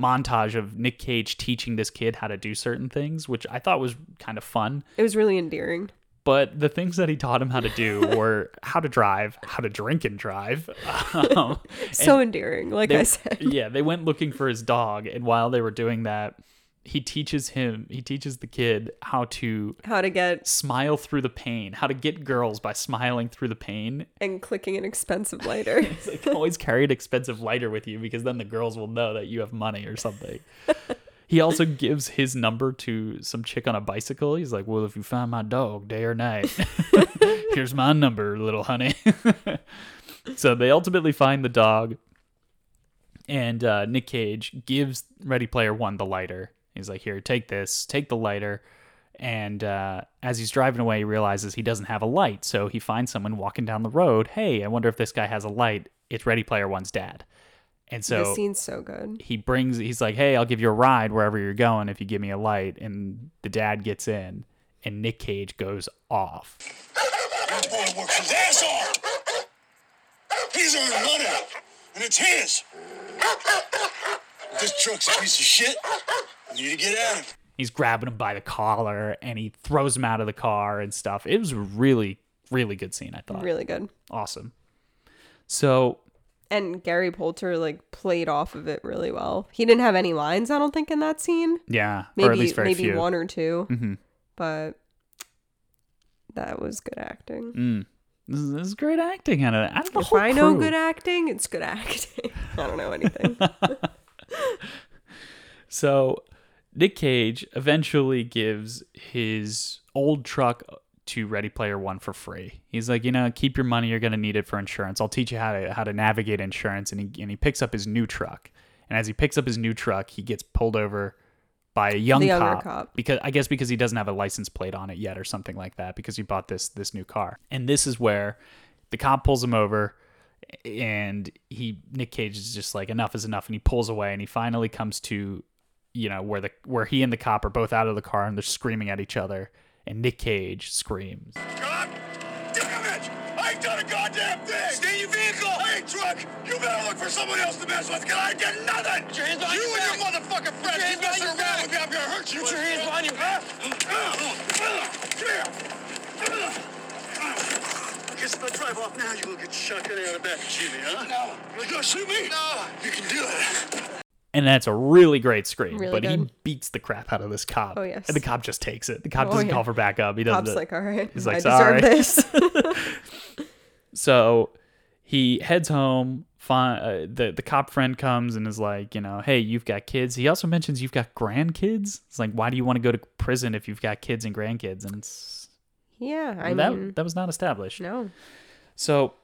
montage of Nick Cage teaching this kid how to do certain things, which I thought was kind of fun. It was really endearing. But the things that he taught him how to do were how to drive, how to drink and drive. Um, So endearing, like they- I said. yeah, they went looking for his dog. And while they were doing that, he teaches him, he teaches the kid how to How to get smile through the pain, how to get girls by smiling through the pain. and clicking an expensive lighter. It's like always carry an expensive lighter with you because then the girls will know that you have money or something. he also gives his number to some chick on a bicycle. He's like, "Well, if you find my dog day or night, here's my number, little honey." so they ultimately find the dog, and uh, Nick Cage gives Ready Player One the lighter. He's like, "Here, take this. Take the lighter." And uh, as he's driving away, he realizes he doesn't have a light. So he finds someone walking down the road. Hey, I wonder if this guy has a light. It's Ready Player One's dad. And the so scene's so good. he brings he's like, "Hey, I'll give you a ride wherever you're going if you give me a light." And the dad gets in and Nick Cage goes off. That boy works his ass off. He's earning money, and it's his. This truck's a piece of shit. I need to get at him. He's grabbing him by the collar and he throws him out of the car and stuff. It was a really really good scene, I thought. Really good. Awesome. So, And Gary Poulter like played off of it really well. He didn't have any lines, I don't think, in that scene. yeah, Maybe or at least very maybe few. one or 2 Mhm. but that was good acting. Mm. This is, this is great acting out of out of the If whole I know crew. good acting, it's good acting. I don't know anything. So Nick Cage eventually gives his old truck to Ready Player One for free. He's like, you know, keep your money. You're gonna need it for insurance. I'll teach you how to how to navigate insurance. And he and he picks up his new truck. And as he picks up his new truck, he gets pulled over by a young cop, cop. because I guess because he doesn't have a license plate on it yet or something like that because he bought this this new car. And this is where the cop pulls him over and he Nick Cage is just like enough is enough and he pulls away and he finally comes to you know where the where he and the cop are both out of the car and they're screaming at each other and Nick Cage screams God damn it! I ain't done a goddamn thing! Stay in your vehicle! Hey, truck! You better look for someone else to mess with, because I did nothing! Put your hands behind you your and your motherfucking friends! your You messing behind your around with me, I'm gonna hurt you! Put your hands behind your back. Come here! I guess if I drive off now, you will get shotgun out of back and shoot me, huh? No. You're gonna shoot me? No. You can do it. and that's a really great scream Really but he beats the crap out of this cop Oh, yes. and the cop just takes it the cop Oh, doesn't yeah. call for backup he doesn't Cop's like, all right, He's like, I "Sorry." deserve this. So he heads home. Fi- uh, the the cop friend comes and is like, you know, hey, you've got kids. He also mentions you've got grandkids. It's like, why do you want to go to prison if you've got kids and grandkids? And it's, yeah, I that mean, that was not established. no, So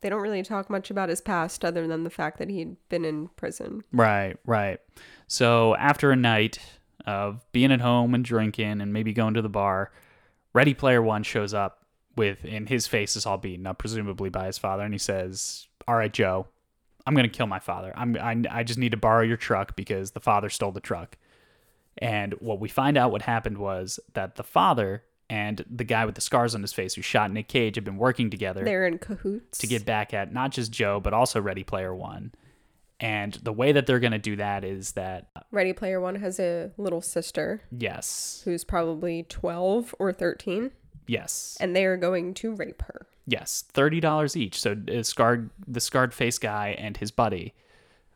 they don't really talk much about his past other than the fact that he'd been in prison. right, right. So after a night of being at home and drinking and maybe going to the bar, Ready Player One shows up with, and his face is all beaten up, presumably by his father, and he says, "All right, Joe, I'm gonna kill my father. I'm I, I just need to borrow your truck because the father stole the truck." And what we find out what happened was that the father and the guy with the scars on his face who shot Nick Cage have been working together They're in cahoots to get back at not just Joe but also Ready Player One. And the way that they're gonna do that is that Ready Player One has a little sister yes, who's probably twelve or thirteen, yes, and they are going to rape her. Yes, thirty dollars each. So uh, scarred the scarred face guy and his buddy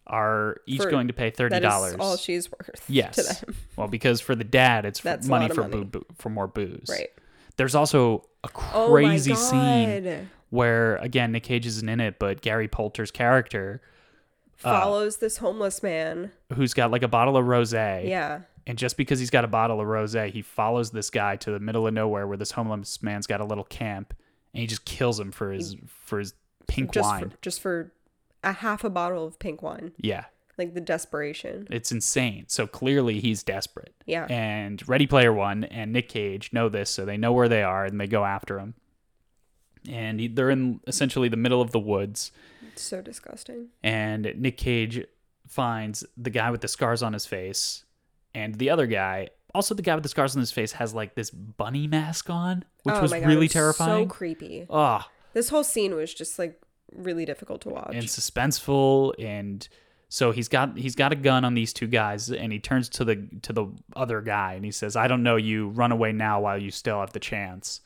are each For- going to pay thirty dollars. all she's worth. yes. to them. Well, because for the dad, it's That's money for money. Boo, boo, for more booze. Right. There's also a Oh crazy my scene where again Nick Cage isn't in it, but Gary Poulter's character, Uh, Follows this homeless man. who's got like a bottle of rosé, Yeah. and just because he's got a bottle of rosé, he follows this guy to the middle of nowhere where this homeless man's got a little camp, and he just kills him for his for his pink just wine. For, just for a half a bottle of pink wine. yeah. Like the desperation. It's insane. So clearly he's desperate. Yeah. And Ready Player One and Nick Cage know this, so they know where they are and they go after him. And he, they're in essentially the middle of the woods. It's so disgusting. And Nick Cage finds the guy with the scars on his face, and the other guy, also the guy with the scars on his face, has like this bunny mask on, which oh was God, it really was terrifying. So creepy. Ah, This whole scene was just like really difficult to watch. and suspenseful and so he's got he's got a gun on these two guys and he turns to the to the other guy and he says i don't know you run away now while you still have the chance.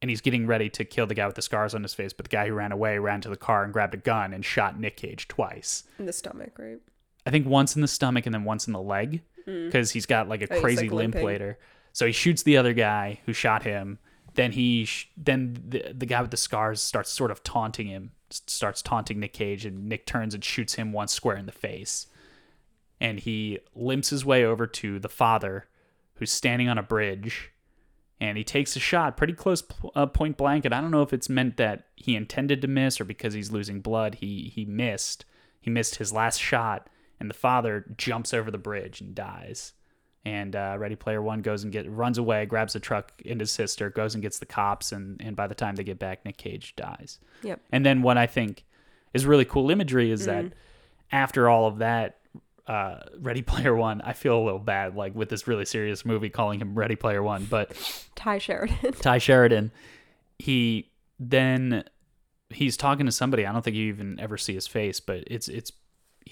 And he's getting ready to kill the guy with the scars on his face but the guy who ran away ran to the car and grabbed a gun and shot nick cage twice. In the stomach, right? i think once in the stomach and then once in the leg mm. because he's got like a Oh, crazy like, limp later. So he shoots the other guy who shot him then he sh- then the, the guy with the scars starts sort of taunting him starts taunting nick cage and nick turns and shoots him once square in the face. And he limps his way over to the father who's standing on a bridge and he takes a shot pretty close uh, point blank. And i don't know if it's meant that he intended to miss or because he's losing blood he he missed. He missed his last shot and the father jumps over the bridge and dies and uh, ready player one goes and get runs away grabs the truck and his sister goes and gets the cops and, and by the time they get back nick cage dies Yep. and then what I think is really cool imagery is that after all of that, uh, Ready Player One, I feel a little bad, like with this really serious movie, calling him Ready Player One. But Tye Sheridan. Tye Sheridan, he then he's talking to somebody. I don't think you even ever see his face, but it's it's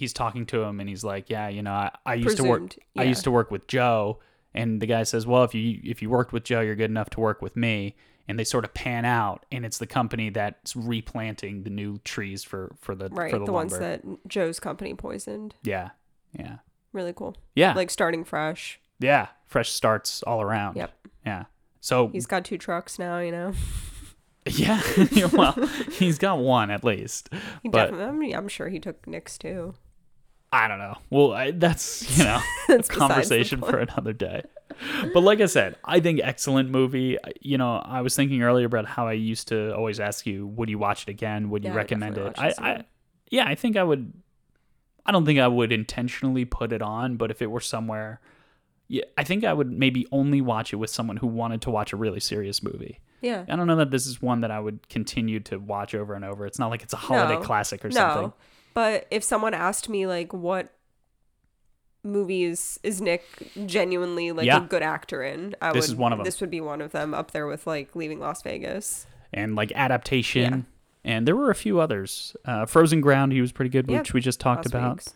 he's talking to him, and he's like, "Yeah, you know, I, I used to work. Presumed, I used to work with Joe." And the guy says, "Well, if you if you worked with Joe, you're good enough to work with me." And they sort of pan out, and it's the company that's replanting the new trees for for the right. for The, the, ones that Joe's company poisoned. yeah, yeah, Really cool. yeah, Like starting fresh. yeah. Fresh starts all around. Yep. Yeah. So He's got two trucks now, you know. yeah, well, he's got one at least. He But- definitely, I mean, I'm sure he took Nick's too. I don't know. Well, I, that's you know That's a conversation for another day. But like I said, I think excellent movie. You know, I was thinking earlier about how I used to always ask you, would you watch it again? Would you Yeah, I recommend it? I, I yeah, I think I would. I don't think I would intentionally put it on, but if it were somewhere, yeah, I think I would maybe only watch it with someone who wanted to watch a really serious movie. Yeah. I don't know that this is one that I would continue to watch over and over. It's not like it's a holiday No. classic or no. something. But if someone asked me like what movies is Nick genuinely like Yeah. a good actor in, I This would is one of 'em. This would be one of them up there with like Leaving Las Vegas. and like adaptation. And there were a few others. Uh, Frozen Ground, he was pretty good, Yeah, which we just talked last about. week's.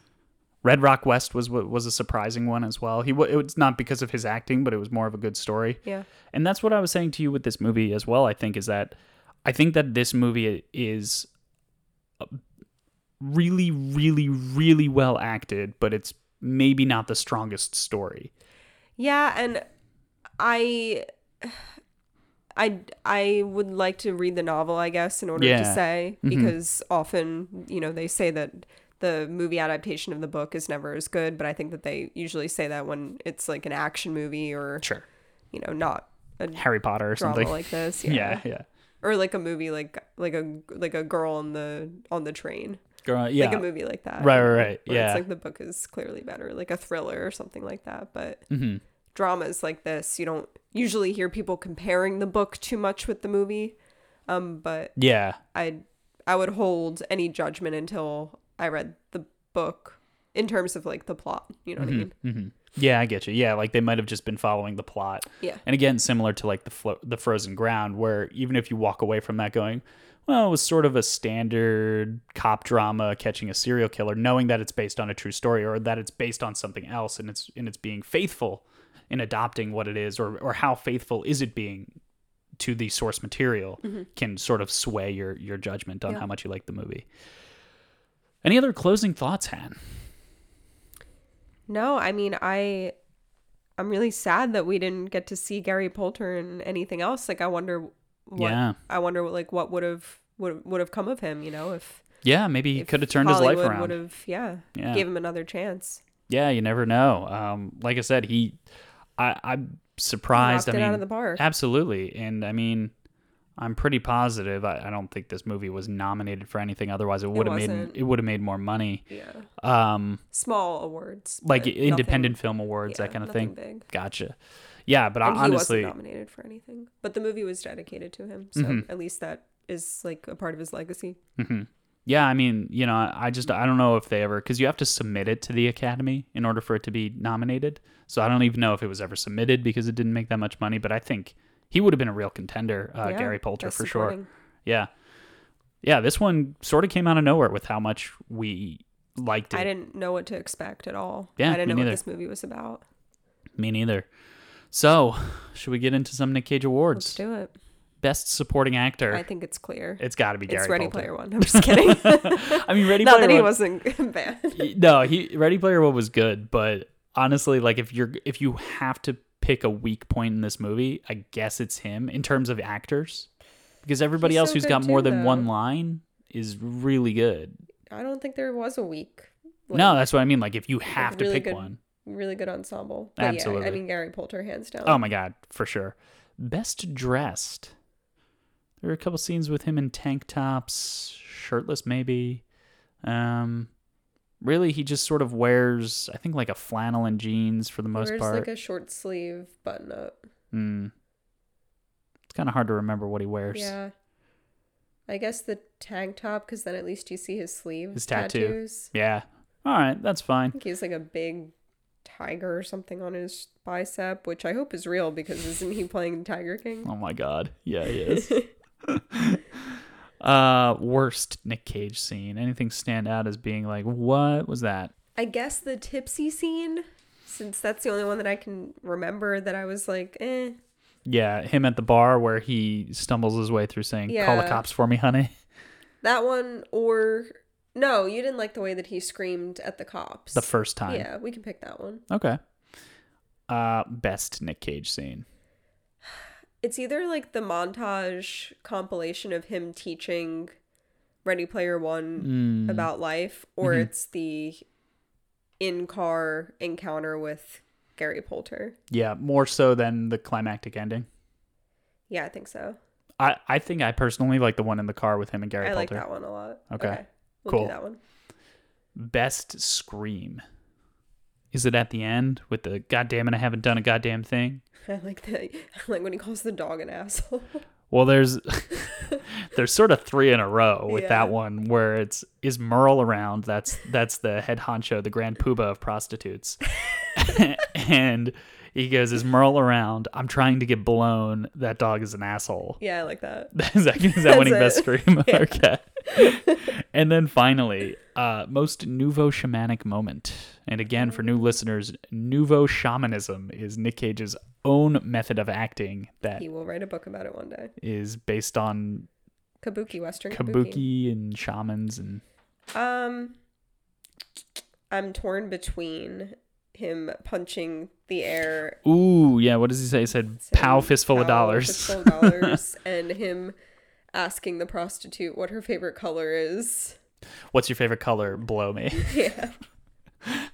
Red Rock West was was a surprising one as well. He it was not because of his acting, but it was more of a good story. Yeah. And that's what I was saying to you with this movie as well. I think is that I think that this movie is really, really, really well acted, but it's maybe not the strongest story. Yeah, and I I I would like to read the novel, I guess, in order Yeah. to say Mhm. because often, you know, they say that the movie adaptation of the book is never as good, but I think that they usually say that when it's like an action movie or Sure, you know, not a Harry Potter or drama something. like this. yeah, Yeah. yeah. Or like a movie like like a like a girl on the on the train. Girl, yeah. Like a movie like that. Right, right, right, yeah. It's like the book is clearly better, like a thriller or something like that. But Mhm. dramas like this, you don't usually hear people comparing the book too much with the movie. Um, but Yeah, I I would hold any judgment until I read the book in terms of like the plot. You know what I mean? hmm Yeah, I get you. Yeah, like they might have just been following the plot. Yeah. And again, similar to like the flo- the Frozen Ground, where even if you walk away from that going, well, it was sort of a standard cop drama catching a serial killer, knowing that it's based on a true story or that it's based on something else, and it's and it's being faithful in adopting what it is, or or how faithful is it being to the source material, can sort of sway your your judgment on Mm-hmm. Yeah. how much you like the movie. Any other closing thoughts, Han? No, I mean I I'm really sad that we didn't get to see Gary Poulter in anything else. Like I wonder what Yeah. I wonder what like what would have would would have come of him, you know, if Yeah, maybe he could have turned his life around. Would have yeah, Yeah. gave him another chance. Yeah, you never know. Um, like I said, he, I, I'm surprised. I mean, out of the park. absolutely, and I mean, I'm pretty positive. I, I don't think this movie was nominated for anything. Otherwise, it would have made it would have made more money. Yeah. Um, Small awards. like independent nothing- film awards, yeah, that kind of thing. big. Gotcha. Yeah, but I, And he honestly, wasn't nominated for anything. But the movie was dedicated to him, so Mm-hmm. at least that is like a part of his legacy. Yeah, I mean, you know, I just I don't know if they ever because you have to submit it to the Academy in order for it to be nominated. So I don't even know if it was ever submitted because it didn't make that much money. But I think he would have been a real contender, uh, Yeah, Gary Poulter for sure. Yeah, yeah. This one sort of came out of nowhere with how much we liked it. I didn't know what to expect at all. Yeah, I didn't know neither. what this movie was about. Me neither. So, should we get into some Nick Cage awards? Let's do it. Best supporting actor. I think it's clear. it's got to be Gary it's Ready Poulter. Player One. I'm just kidding. I mean, Ready Not Player One. Not that he wasn't bad. no, he Ready Player One was good, but honestly, like if you're if you have to pick a weak point in this movie, I guess it's him in terms of actors, because everybody He's else so who's got more too, than one line is really good. I don't think there was a weak. like, no, that's what I mean. Like if you have to really pick one, really good ensemble. But Absolutely. Yeah, I mean Gary Poulter hands down. oh my god, for sure. Best dressed. There are a couple scenes with him in tank tops, shirtless maybe. Um, really, he just sort of wears, I think, like a flannel and jeans for the most Wears part. like a short sleeve button up. Mm. It's kind of hard to remember what he wears. Yeah. I guess the tank top, because then at least you see his sleeves. His tattoo. tattoos. Yeah. All right, that's fine. I think he has like a big tiger or something on his bicep, which I hope is real because isn't he playing Tiger King? Oh my god. Yeah, he is. uh worst Nick Cage scene. Anything stand out as being like, what was that? I guess the tipsy scene, since that's the only one that I can remember that I was like, eh. Yeah, him at the bar where he stumbles his way through saying, Call the cops for me, honey. That one or no, you didn't like the way that he screamed at the cops. The first time. Yeah, we can pick that one. Okay. Uh best Nick Cage scene. It's either like the montage compilation of him teaching Ready Player One Mm. about life, or Mm-hmm. it's the in car encounter with Gary Poulter. Yeah, more so than the climactic ending. Yeah, I think so. I, I think I personally like the one in the car with him and Gary I like Poulter. that one a lot. Okay. We'll Cool. do that one. Best scream. Is it at the end with the goddamn it I haven't done a goddamn thing? I like that. I like when he calls the dog an asshole. Well, there's there's sort of three in a row with Yeah. that one where it's is Merle around? That's that's the head honcho, the grand poobah of prostitutes, and he goes, "Is Merle around? I'm trying to get blown. That dog is an asshole." yeah, I like that. is that, is that winning That's best scream? okay. And then finally, uh, most nouveau shamanic moment. And again, for new listeners, nouveau shamanism is Nick Cage's own method of acting that He will write a book about it one day. is based on Kabuki, Western Kabuki. kabuki and shamans and Um, I'm torn between him punching the air, ooh yeah what does he say he said pow fistful of "Pow, dollars fistful of dollars, and him asking the prostitute what her favorite color is. what's your favorite color blow me Yeah.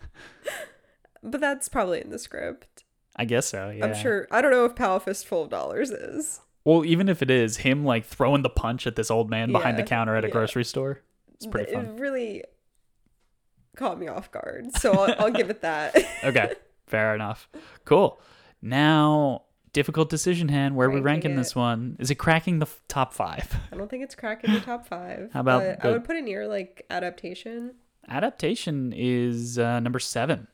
but that's probably in the script. i guess so yeah I'm sure. I don't know if Pow Fistful of Dollars is. well even if it is him like throwing the punch at this old man behind the counter at a yeah. grocery store it's pretty it fun really caught me off guard. So I'll, I'll give it that. okay fair enough cool now difficult decision hand where are we Ranking ranking this one is it cracking the f- top five I don't think it's cracking the top five. How about but I would put it near like adaptation. adaptation is uh, number seven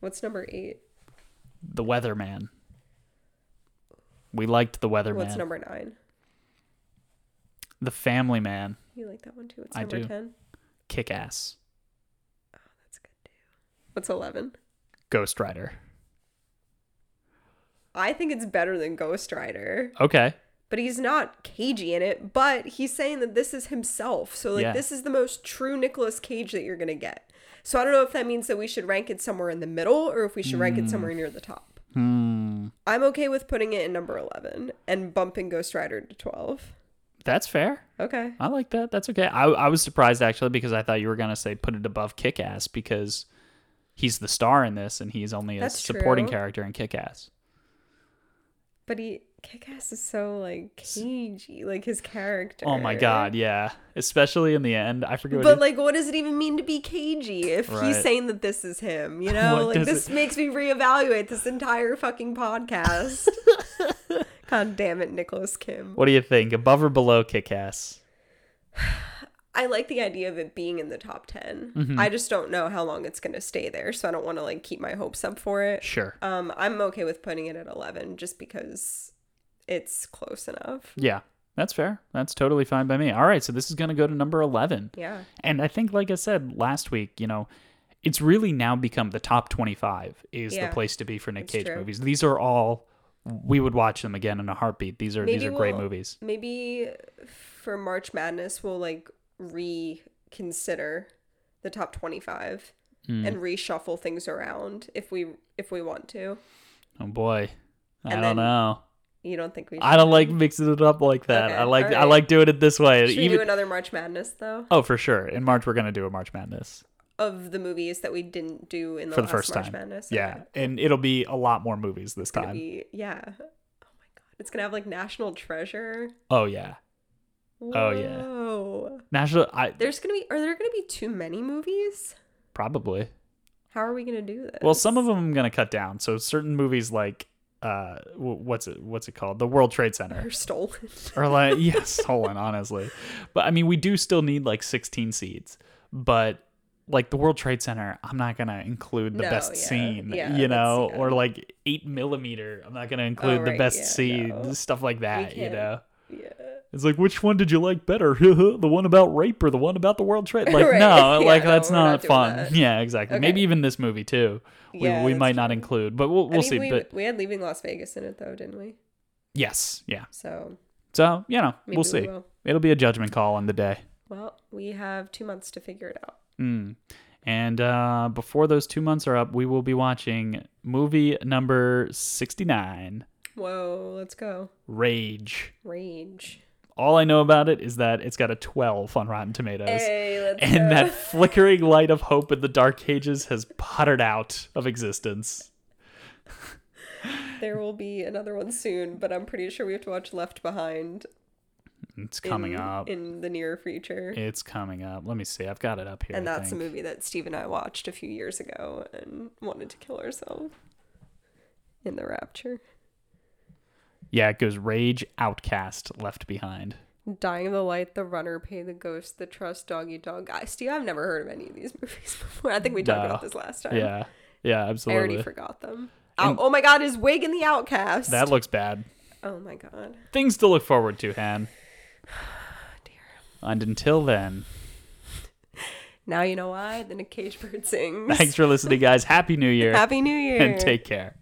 What's number eight? the weatherman we liked the weatherman What's number nine? the family man You like that one too? What's I number do. ten? kick ass Oh, That's good too. What's eleven? ghost rider I think it's better than Ghost Rider, okay but he's not cagey in it. But he's saying that this is himself, so like Yeah. this is the most true Nicolas Cage that you're gonna get. So I don't know if that means that we should rank it somewhere in the middle or if we should rank it somewhere near the top. hmm I'm okay with putting it in number eleven and bumping Ghost Rider to twelve. that's fair Okay. I like that. That's okay. I, I was surprised actually because I thought you were gonna say put it above Kick Ass because he's the star in this and he's only a That's supporting true. character in Kick Ass. But he Kick-Ass is so like cagey, like his character. Oh my god, yeah. Especially in the end. I forget what But he- like, what does it even mean to be cagey if Right. he's saying that this is him? You know, like this it- makes me reevaluate this entire fucking podcast. God damn it, Nicholas Kim. what do you think? Above or below Kick Ass? I like the idea of it being in the top 10. Mm-hmm. I just don't know how long it's going to stay there, so I don't want to like keep my hopes up for it. Sure. Um I'm okay with putting it at 11 just because it's close enough. Yeah. That's fair. That's totally fine by me. All right, so this is gonna go to number eleven. Yeah. And I think, like I said last week, you know, it's really now become the top 25 is Yeah, the place to be for Nick it's Cage true. movies. These are all, we would watch them again in a heartbeat. These are these are great we'll- movies. Maybe for March Madness we'll like reconsider the top 25 Hmm. and reshuffle things around if we if we want to. Oh boy, I And don't know. You don't think we should? I don't like mixing it up like that. Okay, I like I like doing it this way. Should we Even do another March Madness though? oh, for sure. In March, we're gonna do a March Madness Of the movies that we didn't do in the for the last first March time. Madness. Yeah, Okay. and it'll be a lot more movies this time. be yeah. Oh my god. It's gonna have like National Treasure. Oh yeah, Oh, yeah. Whoa. National. I There's gonna be are there gonna be too many movies? probably. How are we gonna do this? Well, some of them I'm gonna cut down. So certain movies like uh, what's it what's it called? The World Trade Center. are stolen. or like yeah stolen honestly but i mean we do still need like 16 seeds but like the World Trade Center, I'm not gonna include the No, best yeah, scene, yeah, you know, yeah. or like eight millimeter. I'm not gonna include the right, best yeah, scene, no. stuff like that, you know. Yeah. It's like, which one did you like better? the one about rape or the one about the World Trade? Like, Right. no, Yeah, like no, that's not, not fun. that. Yeah, exactly. Maybe even this movie too. Yeah, we, we might not include, but we'll we'll I mean, see. we, but we had Leaving Las Vegas in it though, didn't we? yes, yeah. So, So you know, we'll we see. will. It'll be a judgment call on the day. well, we have two months to figure it out. Mm. And uh, before those two months are up, we will be watching movie number 69, Whoa, let's go. Rage. Rage. All I know about it is that it's got a 12 on Rotten Tomatoes. Hey, let's and go. that flickering light of hope in the dark ages has puttered out of existence. There will be another one soon, but I'm pretty sure we have to watch Left Behind It's coming in, up. in the near future. It's coming up. Let me see. I've got it up here. and that's a movie that Steve and I watched a few years ago and wanted to kill ourselves in the rapture. Yeah, it goes Rage, Outcast, Left Behind. Dying of the Light, The Runner, Pay the Ghost, The Trust, Dog Eat Dog. I, Steve, I've never heard of any of these movies before. I think we talked No. about this last time. Yeah. Yeah, absolutely. I already forgot them. Oh, oh my god, is wig in the outcast. That looks bad. oh my god. Things to look forward to, Han. Dear. And until then, Now you know why the Nick Cage bird sings. thanks for listening, guys. Happy New Year. Happy New Year. And take care.